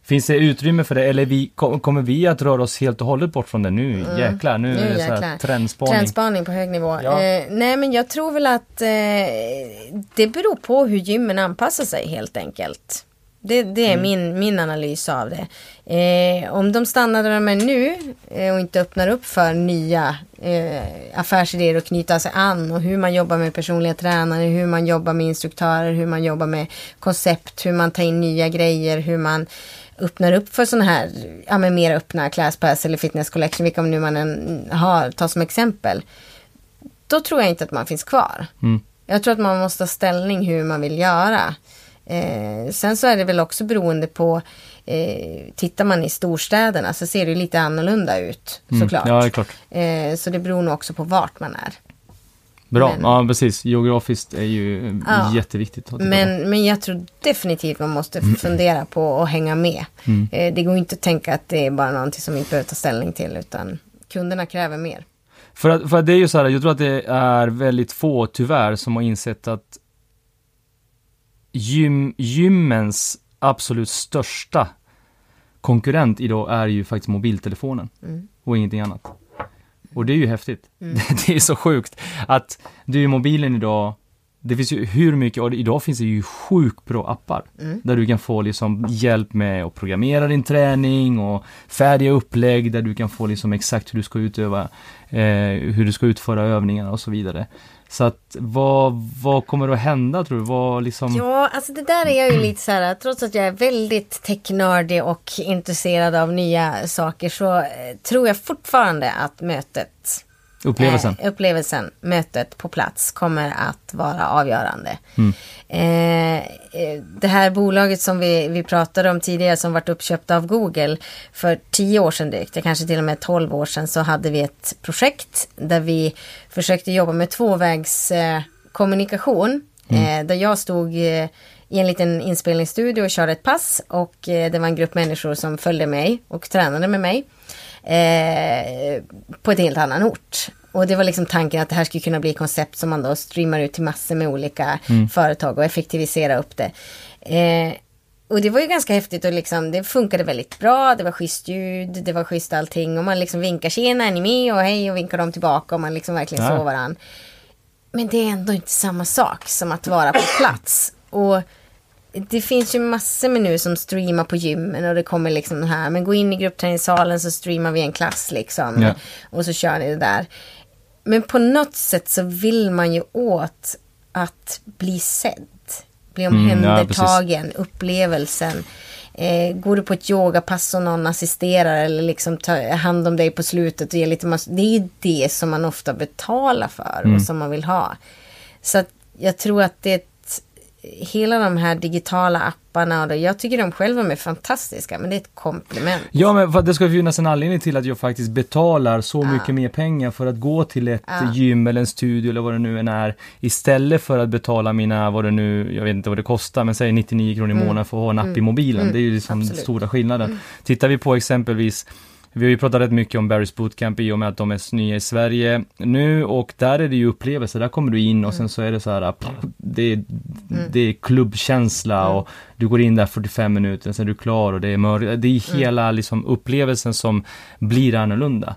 Finns det utrymme för det eller vi, kom- kommer vi att röra oss helt och hållet bort från det nu? Jäklar, nu, Nu är det så här trendspaning. Trendspaning på hög nivå. Ja. Eh, nej men jag tror väl att eh, det beror på hur gymmen anpassar sig helt enkelt. Det, det är Mm. min, min analys av det. Eh, om de stannar där de är nu eh, och inte öppnar upp för nya eh, affärsidéer och knyta sig an och hur man jobbar med personliga tränare, hur man jobbar med instruktörer, hur man jobbar med koncept, hur man tar in nya grejer, hur man öppnar upp för sådana här, ja men mer öppna classpass eller fitness collection, vilka nu man än har, ta som exempel. Då tror jag inte att man finns kvar. Mm. Jag tror att man måste ta ställning hur man vill göra. Eh, sen så är det väl också beroende på, eh, tittar man i storstäderna så ser det lite annorlunda ut såklart. Mm. Ja, det är klart. Eh, så det beror nog också på vart man är. Bra, Men- ja precis. Geografiskt är ju eh, Ja. jätteviktigt. Men, men jag tror definitivt man måste fundera på att hänga med. Mm. Eh, det går inte att tänka att det är bara någonting som vi inte behöver ta ställning till utan kunderna kräver mer. För att, för att det är ju så här, jag tror att det är väldigt få tyvärr som har insett att gym, gymmens absolut största konkurrent idag är ju faktiskt mobiltelefonen Mm. och ingenting annat. Och det är ju häftigt. Det är så sjukt att du i mobilen idag, det finns ju hur mycket, och idag finns det ju sjukt bra appar. Mm. Där du kan få liksom hjälp med att programmera din träning och färdiga upplägg där du kan få liksom exakt hur du ska utöva, eh, hur du ska utföra övningarna och så vidare. Så att vad, vad kommer att hända tror du? Vad liksom... Ja, alltså det där är jag ju lite så här, trots att jag är väldigt technördig och intresserad av nya saker så eh, tror jag fortfarande att mötet Upplevelsen. Eh, upplevelsen, mötet på plats kommer att vara avgörande. Mm. Eh, eh, det här bolaget som vi, vi pratade om tidigare som varit uppköpt av Google för tio år sedan drygt, kanske till och med tolv år sedan så hade vi ett projekt där vi försökte jobba med tvåvägs eh, kommunikation. Eh, där jag stod eh, i en liten inspelningsstudio och körde ett pass och det var en grupp människor som följde mig och tränade med mig eh, på ett helt annan ort. Och det var liksom tanken att det här skulle kunna bli koncept som man då streamar ut till massor med olika företag och effektivisera upp det. Eh, och det var ju ganska häftigt och liksom det funkade väldigt bra. Det var schysst ljud, det var schysst allting och man liksom vinkar tjena, är ni med och hej och vinkar dem tillbaka och man liksom verkligen Ja. såg varandra. Men det är ändå inte samma sak som att vara på plats. Och det finns ju massor med nu som streamar på gymmen och det kommer liksom det här, men gå in i gruppträningssalen så streamar vi en klass liksom. Ja. Och så kör ni det där. Men på något sätt så vill man ju åt att bli sedd. Bli Mm, ja, omhändertagen, upplevelsen. Eh, går du på ett yogapass och någon assisterar eller liksom tar hand om dig på slutet och ger lite mass- Det är ju det som man ofta betalar för Mm. och som man vill ha. Så att jag tror att det hela de här digitala apparna och det, jag tycker de själva är fantastiska men det är ett komplement. Ja, men för det ska finnas en anledning till att jag faktiskt betalar så mycket mer pengar för att gå till ett Ja. gym eller en studio eller vad det nu än är. Istället för att betala mina, vad det nu, jag vet inte vad det kostar, men säg 99 kronor i månaden för att ha en app i mobilen. Det är ju liksom den Mm. Stora skillnaden. Tittar vi på exempelvis vi har ju pratat rätt mycket om Barry's Bootcamp i och med att de är nya i Sverige nu och där är det ju upplevelser, där kommer du in och sen så är det så här, pff, det är, det är klubbkänsla och du går in där 45 minuter, sen är du klar och det är mörkt. Det är hela liksom upplevelsen som blir annorlunda.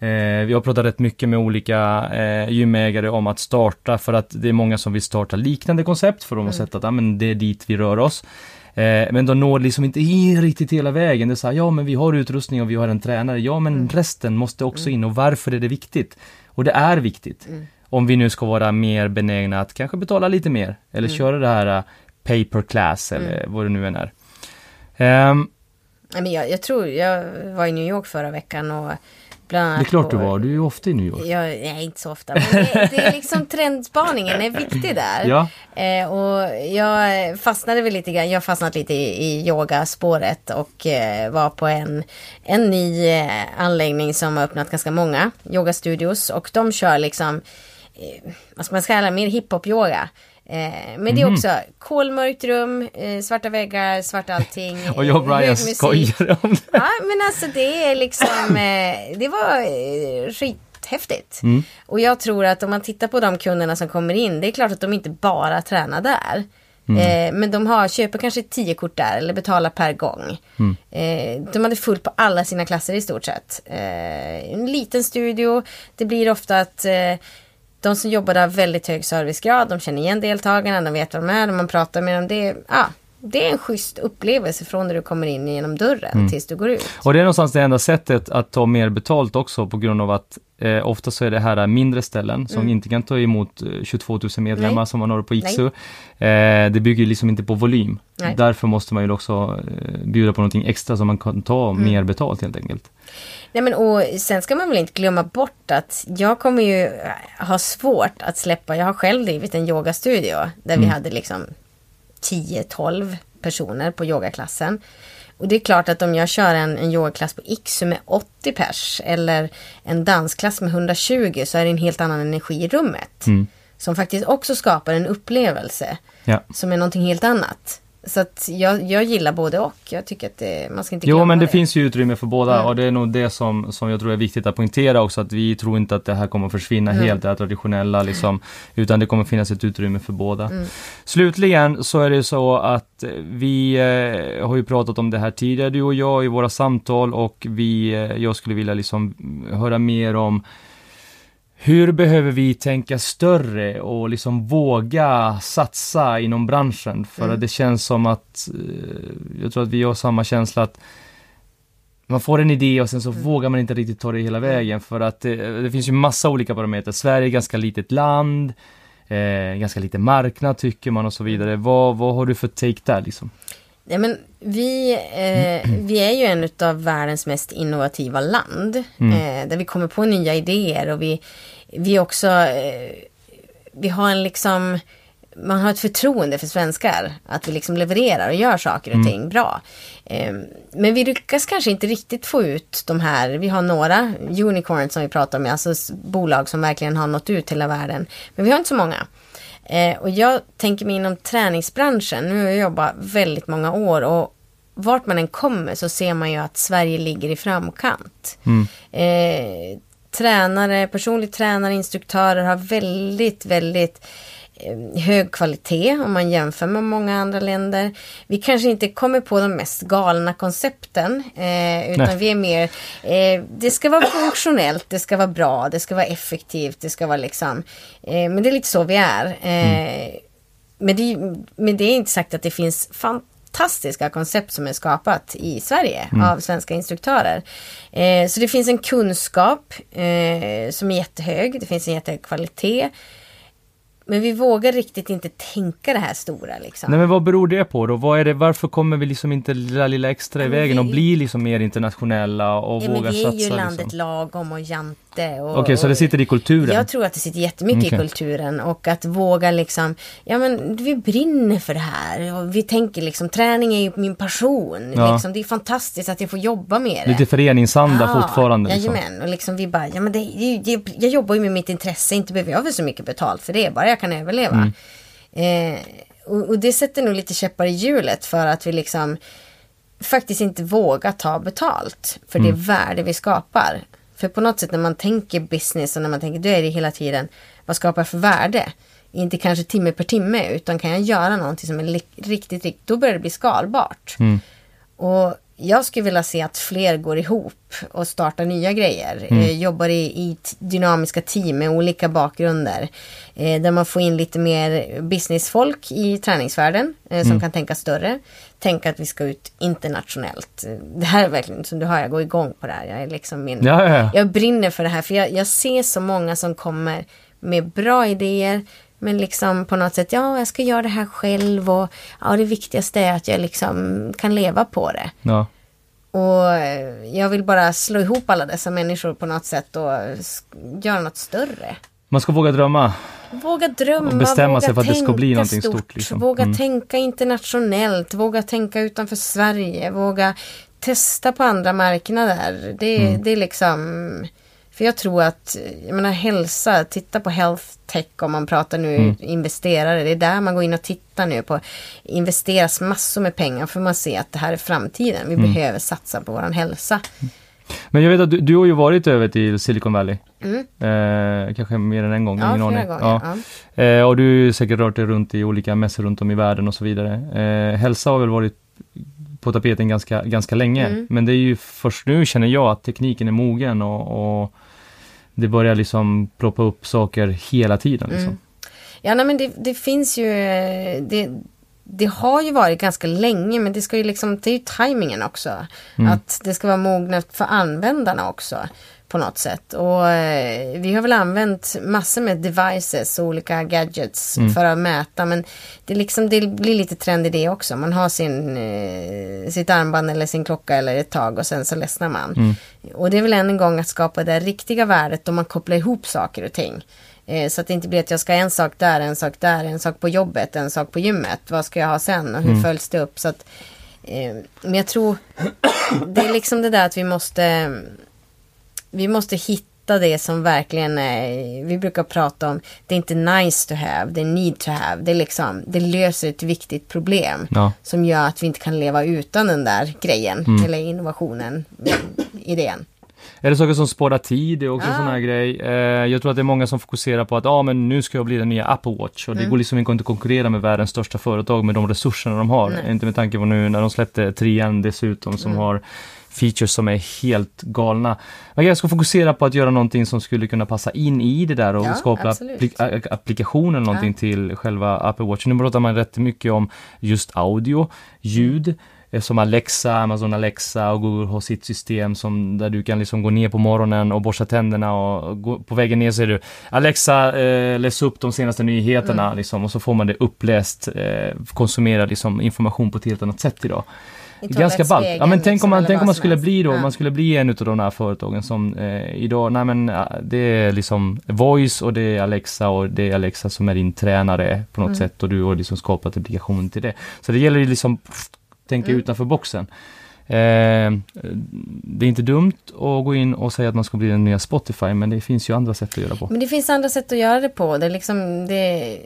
Eh, vi har pratat rätt mycket med olika eh, gymägare om att starta för att det är många som vill starta liknande koncept för de har sett att ah, men det är dit vi rör oss. Eh, men de når liksom inte in riktigt hela vägen. Det är så här, ja men vi har utrustning och vi har en tränare. Ja men resten måste också in och varför är det viktigt? Och det är viktigt. Om vi nu ska vara mer benägna att kanske betala lite mer eller köra det här uh, pay per class eller vad det nu än är. Nej, men jag, jag tror, jag var i New York förra veckan och bland det är klart du var, du är ju ofta i New York. Jag, nej, inte så ofta. Men det, det är liksom trendspaningen är viktig där. Ja. Eh, och jag fastnade väl lite grann, jag fastnat lite i, i yogaspåret och eh, var på en, en ny eh, anläggning som har öppnat ganska många yogastudios och de kör liksom, eh, vad ska man kalla det, mer hiphop-yoga. Eh, men det är också kolmörkt rum, eh, svarta väggar, svart allting. Och jag och eh, Brian skojar om det. Ja, men alltså det är liksom, det var eh, skithäftigt. Mm. Och jag tror att om man tittar på de kunderna som kommer in, det är klart att de inte bara tränar där. Mm. Eh, men de har, köper kanske tio kort där eller betalar per gång. Mm. Eh, de hade fullt på alla sina klasser i stort sett. Eh, en liten studio, det blir ofta att de som jobbar där har väldigt hög servicegrad, de känner igen deltagarna, de vet vad de är, man pratar med dem. Det är, ja, det är en schysst upplevelse från när du kommer in genom dörren Mm. tills du går ut. Och det är någonstans det enda sättet att ta mer betalt också på grund av att eh, ofta så är det här mindre ställen som inte kan ta emot eh, 22 000 medlemmar Mm. Nej. som man har på IKSU. Eh, det bygger liksom inte på volym. Nej. Därför måste man ju också eh, bjuda på någonting extra så man kan ta Mm. mer betalt helt enkelt. Nej men och sen ska man väl inte glömma bort att jag kommer ju eh, ha svårt att släppa, jag har själv drivit en yogastudio där vi hade liksom 10-12 personer på yogaklassen. Och det är klart att om jag kör en, en yogaklass på IKSU med 80 pers eller en dansklass med 120 så är det en helt annan energi i rummet. Som faktiskt också skapar en upplevelse Ja. som är någonting helt annat. Så att jag, jag gillar både och. Jag tycker att det, man ska inte glömma Jo men det, det. finns ju utrymme för båda Mm. och det är nog det som, som jag tror är viktigt att poängtera också att vi tror inte att det här kommer att försvinna Mm. helt, det här traditionella liksom, utan det kommer finnas ett utrymme för båda. Mm. Slutligen så är det så att vi eh, har ju pratat om det här tidigare du och jag i våra samtal och vi, eh, jag skulle vilja liksom höra mer om hur behöver vi tänka större och liksom våga satsa inom branschen? För att det känns som att, eh, jag tror att vi har samma känsla att man får en idé och sen så vågar man inte riktigt ta det hela vägen för att det, det finns ju massa olika parametrar. Sverige är ganska litet land, eh, ganska liten marknad tycker man och så vidare. Vad, vad har du för take där liksom? Ja, men vi, eh, vi är ju en av världens mest innovativa land. Eh, där vi kommer på nya idéer och vi, vi också, eh, vi har en liksom, man har ett förtroende för svenskar. Att vi liksom levererar och gör saker och ting bra. Eh, men vi lyckas kanske inte riktigt få ut de här, vi har några unicorns som vi pratar med, alltså bolag som verkligen har nått ut till hela världen. Men vi har inte så många. Eh, och jag tänker mig inom träningsbranschen, nu har jag jobbat väldigt många år och vart man än kommer så ser man ju att Sverige ligger i framkant. Eh, tränare, personlig tränare, instruktörer har väldigt, väldigt hög kvalitet om man jämför med många andra länder. Vi kanske inte kommer på de mest galna koncepten eh, utan Nej. vi är mer, eh, det ska vara funktionellt, det ska vara bra, det ska vara effektivt, det ska vara liksom, eh, men det är lite så vi är. Eh, men, det, men det är inte sagt att det finns fantastiska koncept som är skapat i Sverige av svenska instruktörer. Eh, så det finns en kunskap eh, som är jättehög, det finns en jättehög kvalitet. Men vi vågar riktigt inte tänka det här stora liksom. Nej men vad beror det på då? Vad är det, varför kommer vi liksom inte lilla, lilla extra i Ja, men vägen och vi- bli liksom mer internationella och Ja, men våga vi är satsa? ju landet liksom? lagom och jante och- Okej, så det sitter i kulturen? Jag tror att det sitter jättemycket Okej. i kulturen och att våga liksom, ja men vi brinner för det här och vi tänker liksom träning är ju min passion. Ja. Liksom, det är fantastiskt att jag får jobba med det. Lite föreningsanda fortfarande. Liksom. Jajamän, och liksom vi bara, ja men det, det, jag jobbar ju med mitt intresse, inte behöver jag väl så mycket betalt för det, bara jag kan överleva. Mm. Eh, och, och det sätter nog lite käppar i hjulet för att vi liksom faktiskt inte vågar ta betalt för Mm. det värde vi skapar. För på något sätt när man tänker business och när man tänker, då är det hela tiden, vad skapar jag för värde? Inte kanske timme per timme, utan kan jag göra någonting som är riktigt, riktigt, då börjar det bli skalbart. Mm. Och jag skulle vilja se att fler går ihop och startar nya grejer. Eh, jobbar i, i dynamiska team med olika bakgrunder. Eh, där man får in lite mer businessfolk i träningsvärlden eh, som kan tänka större. Tänka att vi ska ut internationellt. Det här är verkligen, som du hör, jag går igång på det här. Jag är liksom min... Ja, ja, ja. Jag brinner för det här för jag, jag ser så många som kommer med bra idéer. Men liksom på något sätt, ja jag ska göra det här själv och ja det viktigaste är att jag liksom kan leva på det. Ja. Och eh, jag vill bara slå ihop alla dessa människor på något sätt och göra något större. Man ska våga drömma. Våga drömma, Och bestämma våga sig för att det ska bli någonting stort, stort, liksom. Våga Mm. tänka internationellt, våga tänka utanför Sverige, våga testa på andra marknader. Det, Mm. det är liksom... För jag tror att, jag menar hälsa, titta på health tech om man pratar nu Mm. investerare. Det är där man går in och tittar nu på. Investeras massor med pengar för man ser att det här är framtiden. Vi Mm. behöver satsa på våran hälsa. Men jag vet att du, du har ju varit över till Silicon Valley. Mm. Eh, kanske mer än en gång, Ja, ingen aning. gånger. Ja. Eh, och du har säkert rört dig runt i olika mässor runt om i världen och så vidare. Eh, hälsa har väl varit på tapeten ganska, ganska länge. Mm. Men det är ju först nu känner jag att tekniken är mogen och, och det börjar liksom ploppa upp saker hela tiden. Liksom. Mm. Ja, nej, men det, det finns ju, eh, det, det har ju varit ganska länge, men det ska ju liksom, det är ju tajmingen också. Mm. Att det ska vara mognat för användarna också på något sätt. Och eh, vi har väl använt massor med devices och olika gadgets Mm. för att mäta, men det, liksom, det blir lite trend i det också. Man har sin, eh, sitt armband eller sin klocka eller ett tag och sen så ledsnar man. Mm. Och det är väl än en gång att skapa det riktiga värdet om man kopplar ihop saker och ting. Eh, Så att det inte blir att jag ska ha en sak där, en sak där, en sak på jobbet, en sak på gymmet. Vad ska jag ha sen och hur följs det upp? Så att, men jag tror det är liksom det där att vi måste vi måste hitta det som verkligen är, vi brukar prata om, det är inte nice to have, det är need to have. Det, är liksom, det löser ett viktigt problem Ja. som gör att vi inte kan leva utan den där grejen Mm. eller innovationen, idén. Är det saker som sparar tid? Det är också Ja. en sån här grej. Eh, jag tror att det är många som fokuserar på att ah, men nu ska jag bli den nya Apple Watch och Mm. det går liksom inte att konkurrera med världens största företag med de resurserna de har. Nej. Inte med tanke på nu när de släppte 3 dessutom som Mm. har features som är helt galna. Men jag ska fokusera på att göra någonting som skulle kunna passa in i det där och Ja, skapa appli- applikationen eller någonting till själva Apple Watch. Nu pratar man rätt mycket om just audio, ljud, eh, som Alexa, Amazon Alexa och Google har sitt system som där du kan liksom gå ner på morgonen och borsta tänderna och gå, på vägen ner säger du Alexa, eh, läs upp de senaste nyheterna Mm. liksom och så får man det uppläst, eh, konsumera liksom information på ett helt annat sätt idag. Ganska ballt. Ja men tänk om liksom, man, tänk om man skulle helst. bli då, Ja. man skulle bli en av de här företagen som eh, idag, nej men det är liksom voice och det är Alexa och det är Alexa som är din tränare på något Mm. sätt och du har liksom skapat applikationen till det. Så det gäller ju liksom pff, tänka Mm. utanför boxen. Eh, det är inte dumt att gå in och säga att man ska bli den nya Spotify men det finns ju andra sätt att göra på. Men det finns andra sätt att göra det på. Det, är liksom, det,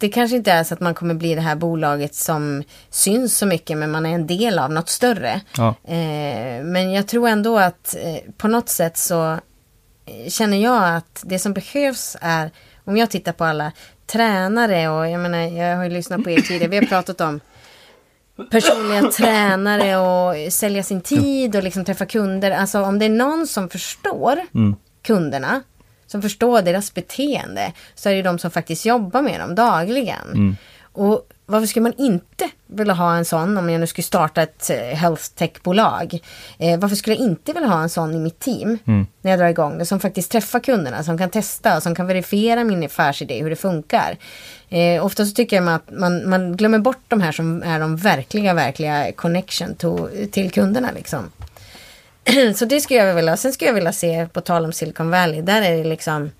det kanske inte är så att man kommer bli det här bolaget som syns så mycket men man är en del av något större. Ja. Eh, men jag tror ändå att eh, på något sätt så eh, känner jag att det som behövs är, om jag tittar på alla tränare och jag menar, jag har ju lyssnat på er tidigare, vi har pratat om personliga tränare och sälja sin tid och liksom träffa kunder. Alltså om det är någon som förstår Mm. kunderna, som förstår deras beteende, så är det de som faktiskt jobbar med dem dagligen. Mm. Och varför skulle man inte vilja ha en sån om jag nu skulle starta ett eh, health tech-bolag? Eh, varför skulle jag inte vilja ha en sån i mitt team Mm. när jag drar igång det? Som faktiskt träffar kunderna, som kan testa, som kan verifiera min affärsidé, hur det funkar. Eh, ofta så tycker jag att man, man glömmer bort de här som är de verkliga, verkliga connection to, till kunderna liksom. så det skulle jag vilja. Sen skulle jag vilja se, på tal om Silicon Valley, där är det liksom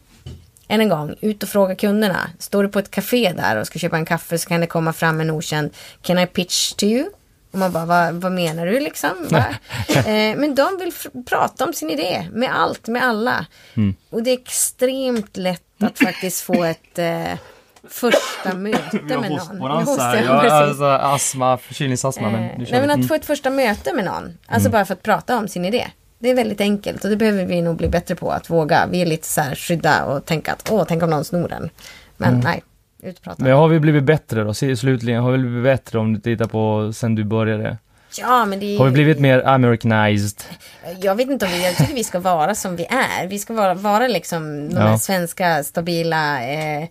än en gång, ut och fråga kunderna. Står du på ett café där och ska köpa en kaffe så kan det komma fram en okänd Can I pitch to you? Och man bara, vad, vad menar du liksom? Eh, men de vill prata om sin idé med allt, med alla. Mm. Och det är extremt lätt att faktiskt få ett eh, första möte med någon. Hostar jag, Ja, alltså astma, förkylningsastma. Men Eh, kör nej, vi. men att Mm. få ett första möte med någon. Alltså bara för att prata om sin idé. Det är väldigt enkelt och det behöver vi nog bli bättre på att våga. Vi är lite så här skydda och tänka att åh, tänk om någon snor den. Men nej, ut och prata. Men har vi blivit bättre då? Slutligen, har vi blivit bättre om du tittar på sen du började? Ja, men det är Har vi blivit mer americanized? Jag vet inte om vi, jag tycker vi ska vara som vi är. Vi ska vara, vara liksom de här Ja. svenska stabila eh,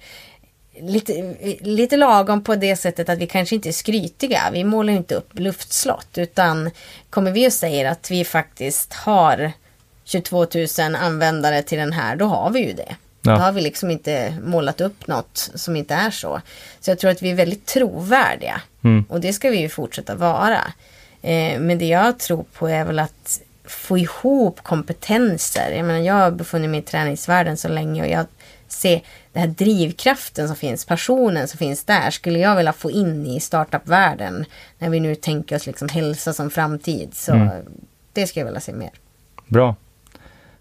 Lite, lite lagom på det sättet att vi kanske inte är skrytiga. Vi målar inte upp luftslott. Utan kommer vi och säger att vi faktiskt har 22 000 användare till den här, då har vi ju det. Ja. Då har vi liksom inte målat upp något som inte är så. Så jag tror att vi är väldigt trovärdiga. Mm. Och det ska vi ju fortsätta vara. Eh, men det jag tror på är väl att få ihop kompetenser. Jag menar, jag har befunnit mig i träningsvärlden så länge och jag ser den här drivkraften som finns, passionen som finns där, skulle jag vilja få in i startupvärlden. När vi nu tänker oss liksom hälsa som framtid. Så det skulle jag vilja se mer. Bra.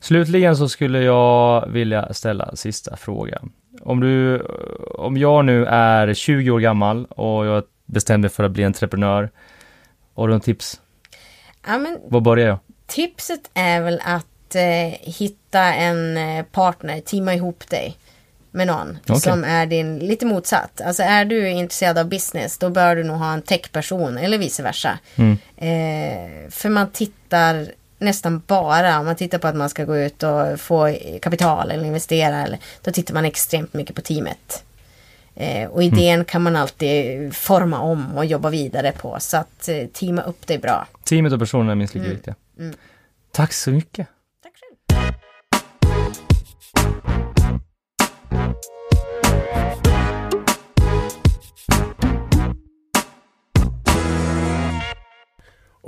Slutligen så skulle jag vilja ställa sista frågan. Om du, om jag nu är 20 år gammal och jag bestämde mig för att bli entreprenör, har du någon tips? Ja, men Var börjar jag? Tipset är väl att eh, hitta en eh, partner, teama ihop dig med någon Okej. som är din, lite motsatt. Alltså är du intresserad av business då bör du nog ha en techperson eller vice versa. Mm. Eh, för man tittar nästan bara, om man tittar på att man ska gå ut och få kapital eller investera, eller, då tittar man extremt mycket på teamet. Eh, och idén kan man alltid forma om och jobba vidare på. Så att eh, teama upp dig bra. Teamet och personen är minst lika viktiga. Mm. Tack så mycket.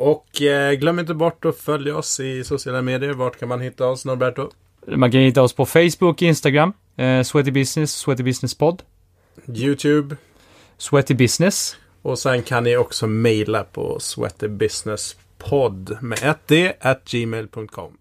Och eh, glöm inte bort att följa oss i sociala medier. Vart kan man hitta oss, Norberto? Man kan hitta oss på Facebook, Instagram, eh, Sweaty Business, Sweaty Business Pod, YouTube. Sweaty Business. Och sen kan ni också mejla på sweatybusinesspodd med ett d at gmail.com.